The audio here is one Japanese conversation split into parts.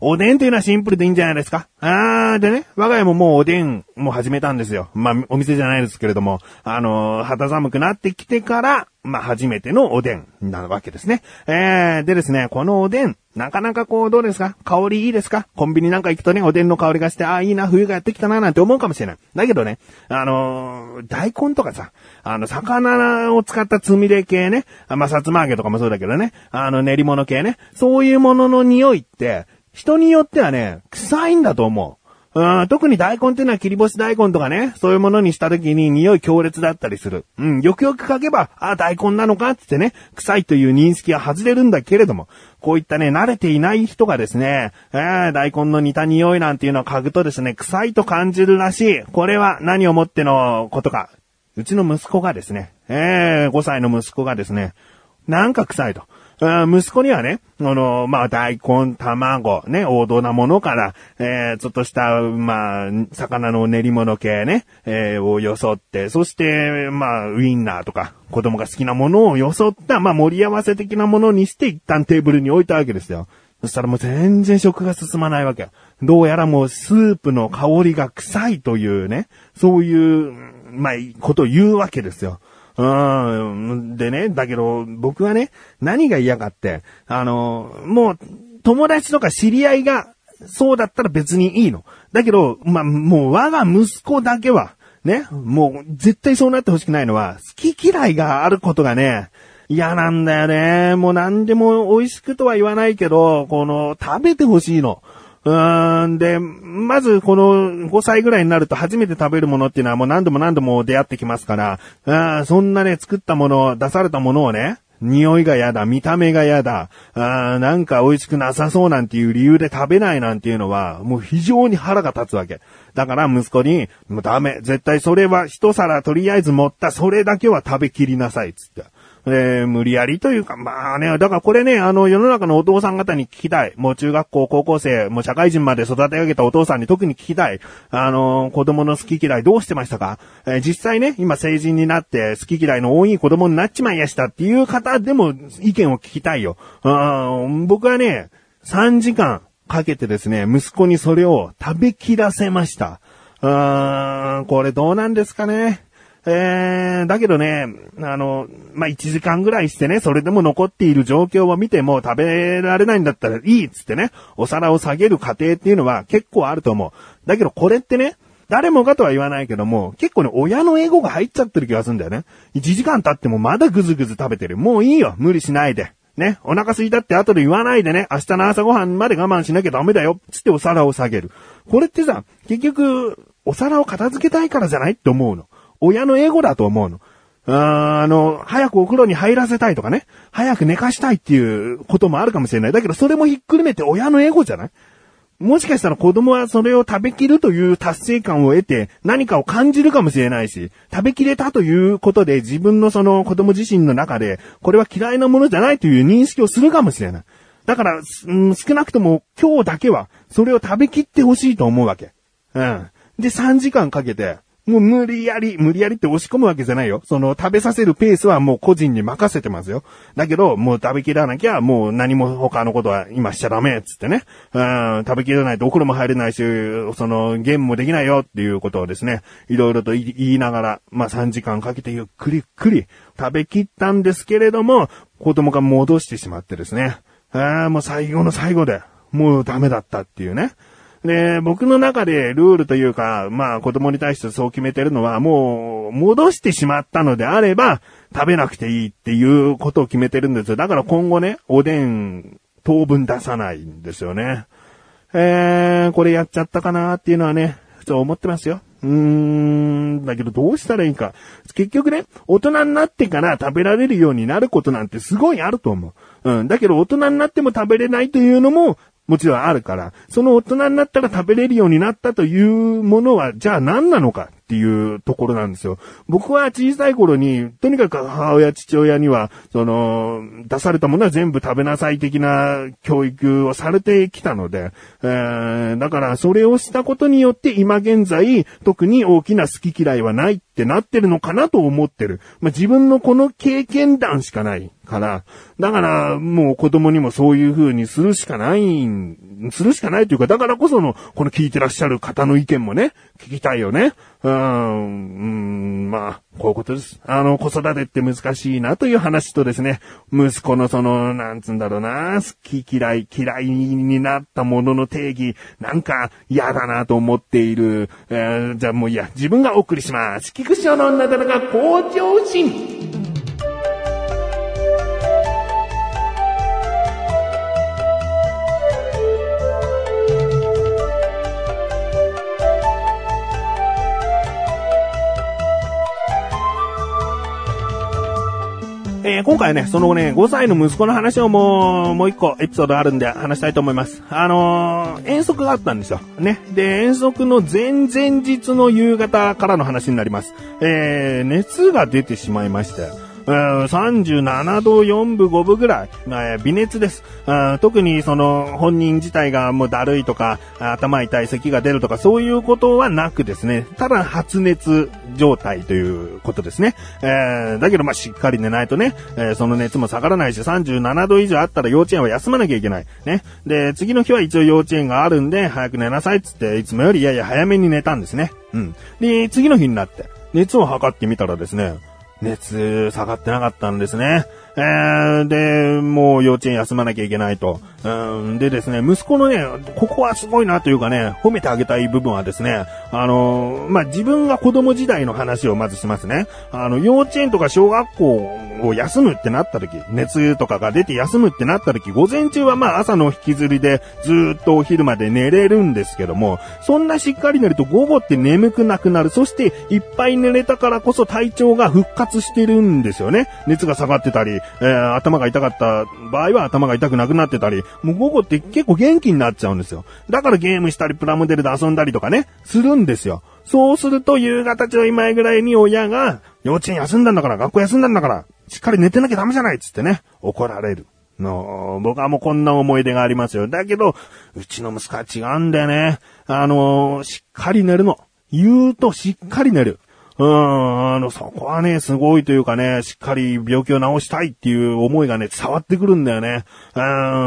おでんというのはシンプルでいいんじゃないですか？あー、でね、我が家ももうおでんも始めたんですよ。まあ、お店じゃないですけれども、あのー肌寒くなってきてから、まあ、初めてのおでんなわけですね。えー、でですね、このおでん、なかなかこう、どうですか？香りいいですか？コンビニなんか行くとね、おでんの香りがして、ああ、いいな、冬がやってきたな、なんて思うかもしれない。だけどね、あのー大根とかさ、あの、魚を使ったつみれ系ね、まあ、さつま揚げとかもそうだけどね、あの、練り物系ね、そういうものの匂いって、人によってはね、臭いんだと思う。うん、特に大根っていうのは切り干し大根とかね、そういうものにした時に匂い強烈だったりする。うん、よくよく書けば、あ、大根なのかってってね、臭いという認識は外れるんだけれども、こういったね、慣れていない人がですね、えー、大根の似た匂いなんていうのを嗅ぐとですね、臭いと感じるらしい。これは何をもってのことか。うちの息子がですね、えー、5歳の息子がですね、なんか臭いと。息子にはね、あの、まあ、大根、卵、ね、王道なものから、えー、ちょっとした、まあ、魚の練り物系ね、えー、をよそって、そして、まあ、ウインナーとか、子供が好きなものをよそった、まあ、盛り合わせ的なものにして、一旦テーブルに置いたわけですよ。そしたらもう全然食が進まないわけ。どうやらもうスープの香りが臭いというね、そういう、まあ、ことを言うわけですよ。うん。でね、だけど、僕はね、何が嫌かって、あの、もう、友達とか知り合いが、そうだったら別にいいの。だけど、ま、もう我が息子だけは、ね、もう絶対そうなってほしくないのは、好き嫌いがあることがね、嫌なんだよね。もう何でも美味しくとは言わないけど、この、食べてほしいの。うーん、で、まずこの5歳ぐらいになると初めて食べるものっていうのはもう何度も何度も出会ってきますから、あーそんなね、作ったもの、出されたものをね、匂いが嫌だ、見た目が嫌だ、あーなんか美味しくなさそうなんていう理由で食べないなんていうのは、もう非常に腹が立つわけ。だから息子に、もうダメ、絶対それは一皿とりあえず持った、それだけは食べきりなさい、つって。えー無理やりというか、まあね、だからこれね、あの、世の中のお父さん方に聞きたい。もう中学校、高校生、もう社会人まで育て上げたお父さんに特に聞きたい。あの、子供の好き嫌いどうしてましたか、えー実際ね、今成人になって好き嫌いの多い子供になっちまいやしたっていう方でも意見を聞きたいよ。うん僕はね、3時間かけてですね、息子にそれを食べきらせました。うーん、これどうなんですかね？えー、だけどね、あの、まあ、1時間ぐらいしてね、それでも残っている状況を見ても食べられないんだったらいいっつってね、お皿を下げる過程っていうのは結構あると思う。だけどこれってね、誰もかとは言わないけども、結構ね、親のエゴが入っちゃってる気がするんだよね。1時間経ってもまだぐずぐず食べてる。もういいよ、無理しないで。ね、お腹空いたって後で言わないでね、明日の朝ごはんまで我慢しなきゃダメだよ、つってお皿を下げる。これってさ、結局、お皿を片付けたいからじゃないって思うの。親のエゴだと思うの。ああの、早くお風呂に入らせたいとかね、早く寝かしたいっていうこともあるかもしれない。だけどそれもひっくるめて親のエゴじゃない？もしかしたら子供はそれを食べきるという達成感を得て何かを感じるかもしれないし、食べきれたということで自分のその子供自身の中でこれは嫌いなものじゃないという認識をするかもしれない。だから、うん少なくとも今日だけはそれを食べきってほしいと思うわけ。うん。で、3時間かけて、もう無理やり、無理やりって押し込むわけじゃないよ。その食べさせるペースはもう個人に任せてますよ。だけど、もう食べきらなきゃ、もう何も他のことは今しちゃダメっつってね。うん、食べきらないとお風呂も入れないし、そのゲームもできないよっていうことをですね、いろいろと言いながら、まあ3時間かけてゆっくりゆっくり食べきったんですけれども、子供が戻してしまってですね。あーもう最後の最後で、もうダメだったっていうね。で、僕の中でルールというか、まあ子供に対してそう決めてるのは、もう戻してしまったのであれば、食べなくていいっていうことを決めてるんですよ。だから今後ね、おでん当分出さないんですよね。えー、これやっちゃったかなっていうのはね、そう思ってますよ。うーん、だけどどうしたらいいか。結局ね、大人になってから食べられるようになることなんてすごいあると思う。うん、だけど大人になっても食べれないというのも、もちろんあるから、その大人になったら食べれるようになったというものは、じゃあ何なのかっていうところなんですよ。僕は小さい頃に、とにかく母親、父親には、その、出されたものは全部食べなさい的な教育をされてきたので、えーだからそれをしたことによって今現在、特に大きな好き嫌いはないってなってるのかなと思ってる。まあ、自分のこの経験談しかないから。だから、もう子供にもそういう風にするしかない、するしかないというか、だからこその、この聞いてらっしゃる方の意見もね、聞きたいよね。うん、うんまあ、こういうことです。あの、子育てって難しいなという話とですね、息子のその、なんつんだろうな、好き嫌い、嫌いになったものの定義、なんか嫌だなと思っている。えー、じゃあもういいや、自分がお送りします。畜生の女だらが向上心。今回はね、その後ね、5歳の息子の話をもう、もう一個エピソードあるんで話したいと思います。あのー、遠足があったんですよ。ね。で、遠足の前々日の夕方からの話になります。えー、熱が出てしまいましたよ。37度4分5分ぐらい、まあ、微熱です。特にその本人自体がもうだるいとか、頭痛い咳が出るとかそういうことはなくですね、ただ発熱状態ということですね。え、だけどまあしっかり寝ないとね、え、その熱も下がらないし、37度以上あったら幼稚園は休まなきゃいけない。ね。で、次の日は一応幼稚園があるんで、早く寝なさいっつって、いつもよりいやいや早めに寝たんですね。うん。で、次の日になって、熱を測ってみたらですね、熱下がってなかったんですね。えー、で、もう幼稚園休まなきゃいけないと。うん、でですね、息子のね、ここはすごいなというかね、褒めてあげたい部分はですね、あの、まあ、自分が子供時代の話をまずしますね。あの、幼稚園とか小学校を休むってなった時、熱とかが出て休むってなった時、午前中はまあ朝の引きずりでずっとお昼まで寝れるんですけども、そんなしっかり寝ると午後って眠くなくなる。そしていっぱい寝れたからこそ体調が復活してるんですよね。熱が下がってたり、えー、頭が痛かった場合は頭が痛くなくなってたり、もう午後って結構元気になっちゃうんですよ。だからゲームしたりプラモデルで遊んだりとかね、するんですよ。そうすると夕方ちょい前ぐらいに親が、幼稚園休んだんだから、学校休んだんだから、しっかり寝てなきゃダメじゃないっつってね、怒られる。の、僕はもうこんな思い出がありますよ。だけど、うちの息子は違うんだよね。あのー、しっかり寝るの。言うとしっかり寝る。うん、あの、そこはね、すごいというかね、しっかり病気を治したいっていう思いがね、伝わってくるんだよね。う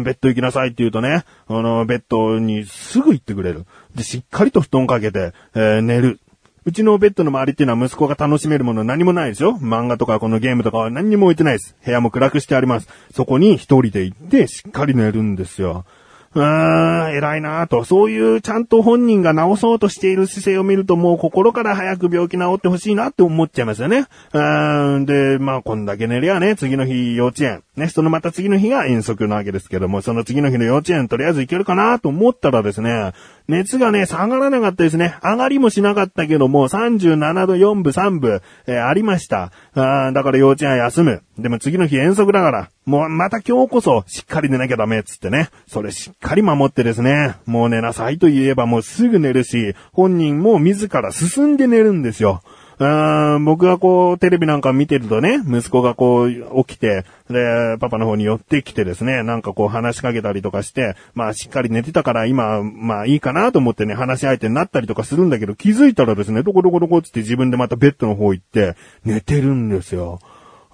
ん、ベッド行きなさいって言うとね、あの、ベッドにすぐ行ってくれる。で、しっかりと布団かけて、えー、寝る。うちのベッドの周りっていうのは息子が楽しめるもの何もないですよ。漫画とかこのゲームとかは何にも置いてないです。部屋も暗くしてあります。そこに一人で行ってしっかり寝るんですよ。うーん、偉いなと。そういうちゃんと本人が治そうとしている姿勢を見るともう心から早く病気治ってほしいなって思っちゃいますよね。うーん、で、まあこんだけ寝りゃね、次の日幼稚園。ね、そのまた次の日が遠足なわけですけども、その次の日の幼稚園とりあえず行けるかなと思ったらですね、熱がね、下がらなかったですね。上がりもしなかったけども、37度4分3分、えー、ありました。あだから幼稚園休む。でも次の日遠足だから、もうまた今日こそしっかり寝なきゃダメっつってね。それしっかり守ってですね。もう寝なさいと言えばもうすぐ寝るし、本人も自ら進んで寝るんですよ。うん、僕がこう、テレビなんか見てるとね、息子がこう、起きて、で、パパの方に寄ってきてですね、なんかこう話しかけたりとかして、まあしっかり寝てたから今、まあいいかなと思ってね、話し相手になったりとかするんだけど、気づいたらですね、どこどこどこって自分でまたベッドの方行って、寝てるんですよ。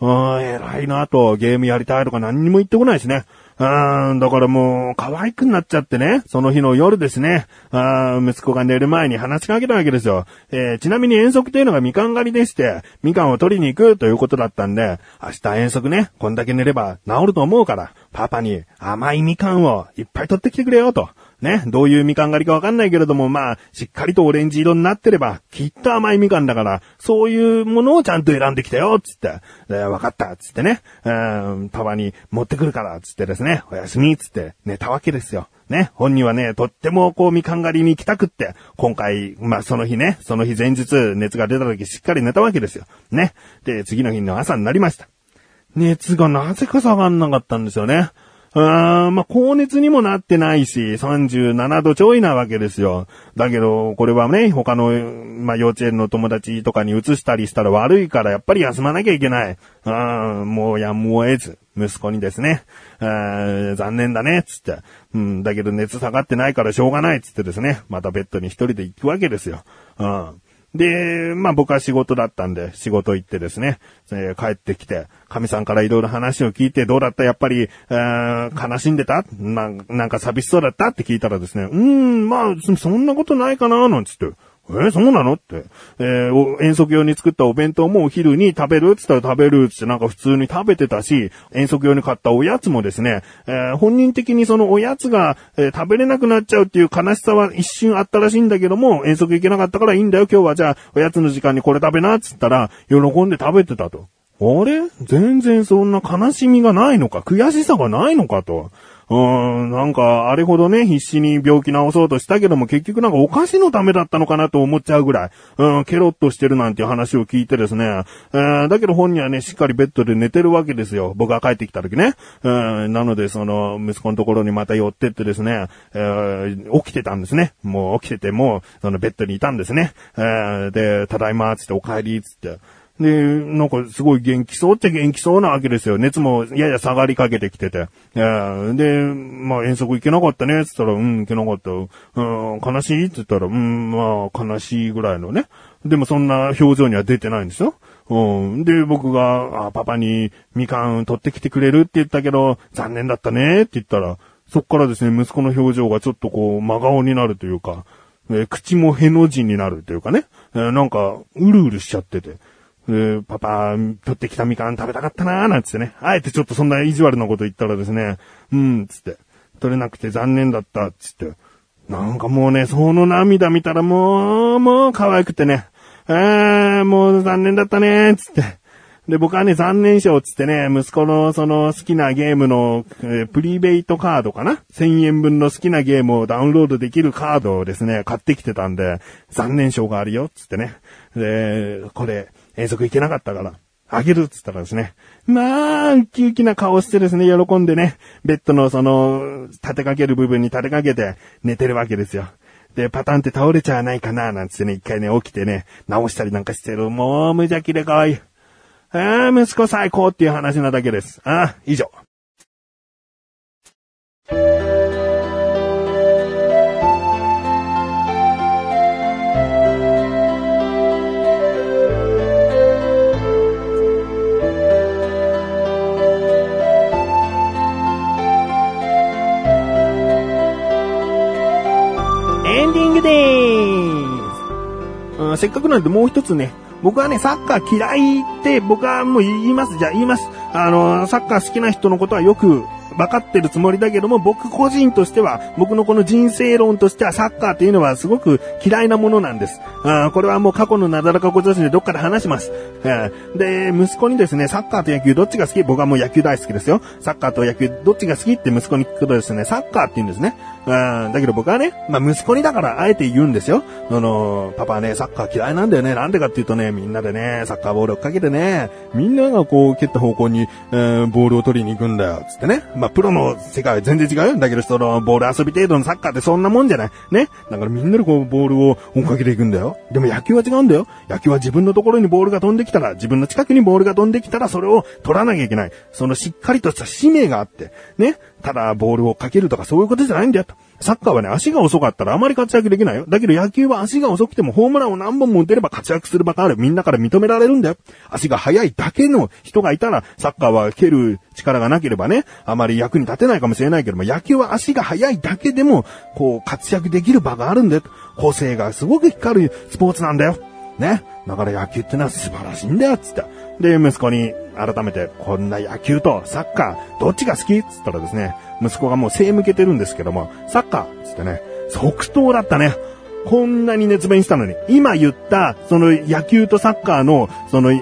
ああ、偉いなと、ゲームやりたいとか何にも言ってこないですね。うん、だからもう、可愛くなっちゃってね、その日の夜ですね、あ息子が寝る前に話しかけたわけですよ。えー、ちなみに遠足というのがみかん狩りでして、みかんを取りに行くということだったんで、明日遠足ね、こんだけ寝れば治ると思うから、パパに甘いみかんをいっぱい取ってきてくれよと。ね、どういうみかん狩りかわかんないけれども、まあ、しっかりとオレンジ色になってれば、きっと甘いみかんだから、そういうものをちゃんと選んできたよ、つって、で、わかった、つってね、うん、パパに持ってくるから、つってですね、おやすみ、つって寝たわけですよ。ね、本人はね、とってもこうみかん狩りに行きたくって、今回、まあその日ね、その日前日熱が出た時しっかり寝たわけですよ。ね。で、次の日の朝になりました。熱がなぜか下がんなかったんですよね。あまあ、高熱にもなってないし、37度ちょいなわけですよ。だけど、これはね、他の、まあ、幼稚園の友達とかに移したりしたら悪いから、やっぱり休まなきゃいけない。あもうやむを得ず、息子にですね、あ残念だね、つって。うん、だけど熱下がってないからしょうがない、つってですね、またベッドに一人で行くわけですよ。うんで、まあ僕は仕事だったんで、仕事行ってですね、えー、帰ってきて、神さんからいろいろ話を聞いて、どうだった？やっぱり、えー、悲しんでた？ななんか寂しそうだった？って聞いたらですね、うーん、まあ、そんなことないかななんつって。えー、そうなのって。えー、遠足用に作ったお弁当もお昼に食べるって言ったら食べるってなんか普通に食べてたし、遠足用に買ったおやつもですね、えー、本人的にそのおやつが、え食べれなくなっちゃうっていう悲しさは一瞬あったらしいんだけども、遠足行けなかったからいいんだよ、今日はじゃあおやつの時間にこれ食べなって言ったら、喜んで食べてたと。あれ？全然そんな悲しみがないのか、悔しさがないのかと。うん、なんか、あれほどね、必死に病気治そうとしたけども、結局なんかお菓子のためだったのかなと思っちゃうぐらい、うん、ケロッとしてるなんていう話を聞いてですね、えー、だけど本人はね、しっかりベッドで寝てるわけですよ。僕が帰ってきた時ね。うん、なので、その、息子のところにまた寄ってってですね、えー、起きてたんですね。もう起きてても、そのベッドにいたんですね。えー、で、ただいま、つってお帰り、つって。で、なんかすごい元気そうって元気そうなわけですよ。熱もやや下がりかけてきてて。で、まあ遠足行けなかったね、つったら、うん、行けなかった。うん、悲しい？って言ったら、うん、まあ悲しいぐらいのね。でもそんな表情には出てないんですよ。うん。で、僕が、あ、パパにみかん取ってきてくれるって言ったけど、残念だったねって言ったら、そっからですね、息子の表情がちょっとこう、真顔になるというか、え口もへの字になるというかね、えなんか、うるうるしちゃってて。パパ、取ってきたみかん食べたかったなーなんつってね。あえてちょっとそんな意地悪なこと言ったらですね、うん、つって。取れなくて残念だった、つって。なんかもうね、その涙見たらもう、もう可愛くてね。えー、もう残念だったねー、つって。で、僕はね、残念賞つってね、息子のその好きなゲームの、えー、プリベイトカードかな ?1000 円分の好きなゲームをダウンロードできるカードをですね、買ってきてたんで、残念賞があるよ、つってね。で、これ、遠足行けなかったから、あげるっつったらですね、まあ、ウキウキな顔してですね、喜んでね、ベッドのその、立てかける部分に立てかけて寝てるわけですよ。で、パタンって倒れちゃわないかな、なんつってね、一回ね、起きてね、直したりなんかしてる。もう、無邪気で可愛い。ああ、息子最高っていう話なだけです。ああ、以上。せっかくなんでもう一つね、僕はね、サッカー嫌いって僕はもう言います。じゃあ言います。あの、サッカー好きな人のことはよく分かってるつもりだけども、僕個人としては、僕のこの人生論としては、サッカーっていうのはすごく嫌いなものなんです。あこれはもう過去のなだらかご女子でどっかで話します。で、息子にですね、サッカーと野球どっちが好き？僕はもう野球大好きですよ。サッカーと野球どっちが好きって息子に聞くとですね、サッカーって言うんですね。だけど僕はね、まあ息子にだからあえて言うんですよ。あの、パパはね、サッカー嫌いなんだよね。なんでかっていうとね、みんなでね、サッカーボールをかけてね、みんながこう蹴った方向に、えー、ボールを取りに行くんだよ。つってね。まプロの世界は全然違うん。だけどその、ボール遊び程度のサッカーってそんなもんじゃない。ね？だからみんなでこうボールを追っかけていくんだよ。でも野球は違うんだよ。野球は自分のところにボールが飛んできたら、自分の近くにボールが飛んできたら、それを取らなきゃいけない。そのしっかりとした使命があって、ね？ただボールをかけるとかそういうことじゃないんだよと。サッカーはね、足が遅かったらあまり活躍できないよ。だけど野球は足が遅くてもホームランを何本も打てれば活躍する場がある。みんなから認められるんだよ。足が速いだけの人がいたら、サッカーは蹴る力がなければね、あまり役に立てないかもしれないけども、野球は足が速いだけでも、こう、活躍できる場があるんだよ。個性がすごく光るスポーツなんだよ。ね。だから野球ってのは素晴らしいんだよ、つって。で、息子に改めて、こんな野球とサッカー、どっちが好きっつったらですね、息子がもう背向けてるんですけども、サッカーつってね、即答だったね。こんなに熱弁したのに、今言った、その野球とサッカーの、その違い、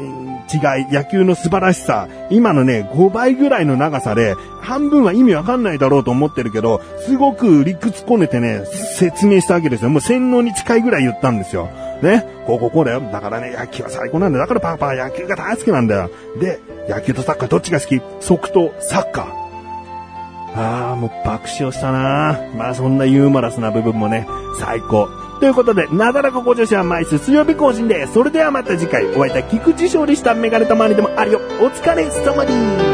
野球の素晴らしさ、今のね、5倍ぐらいの長さで、半分は意味わかんないだろうと思ってるけど、すごく理屈こねてね、説明したわけですよ。もう洗脳に近いぐらい言ったんですよ。ね。こうこうこうだよ。だからね、野球は最高なんだよ。だからパパは野球が大好きなんだよ。で、野球とサッカーどっちが好き？即答、サッカー。ああ、もう爆笑したなまあそんなユーモラスな部分もね、最高。ということで、なだらかご女子は毎週水曜日更新です。それではまた次回、お会いいた菊池勝利したメガネたまにでもあるよ。お疲れ様です。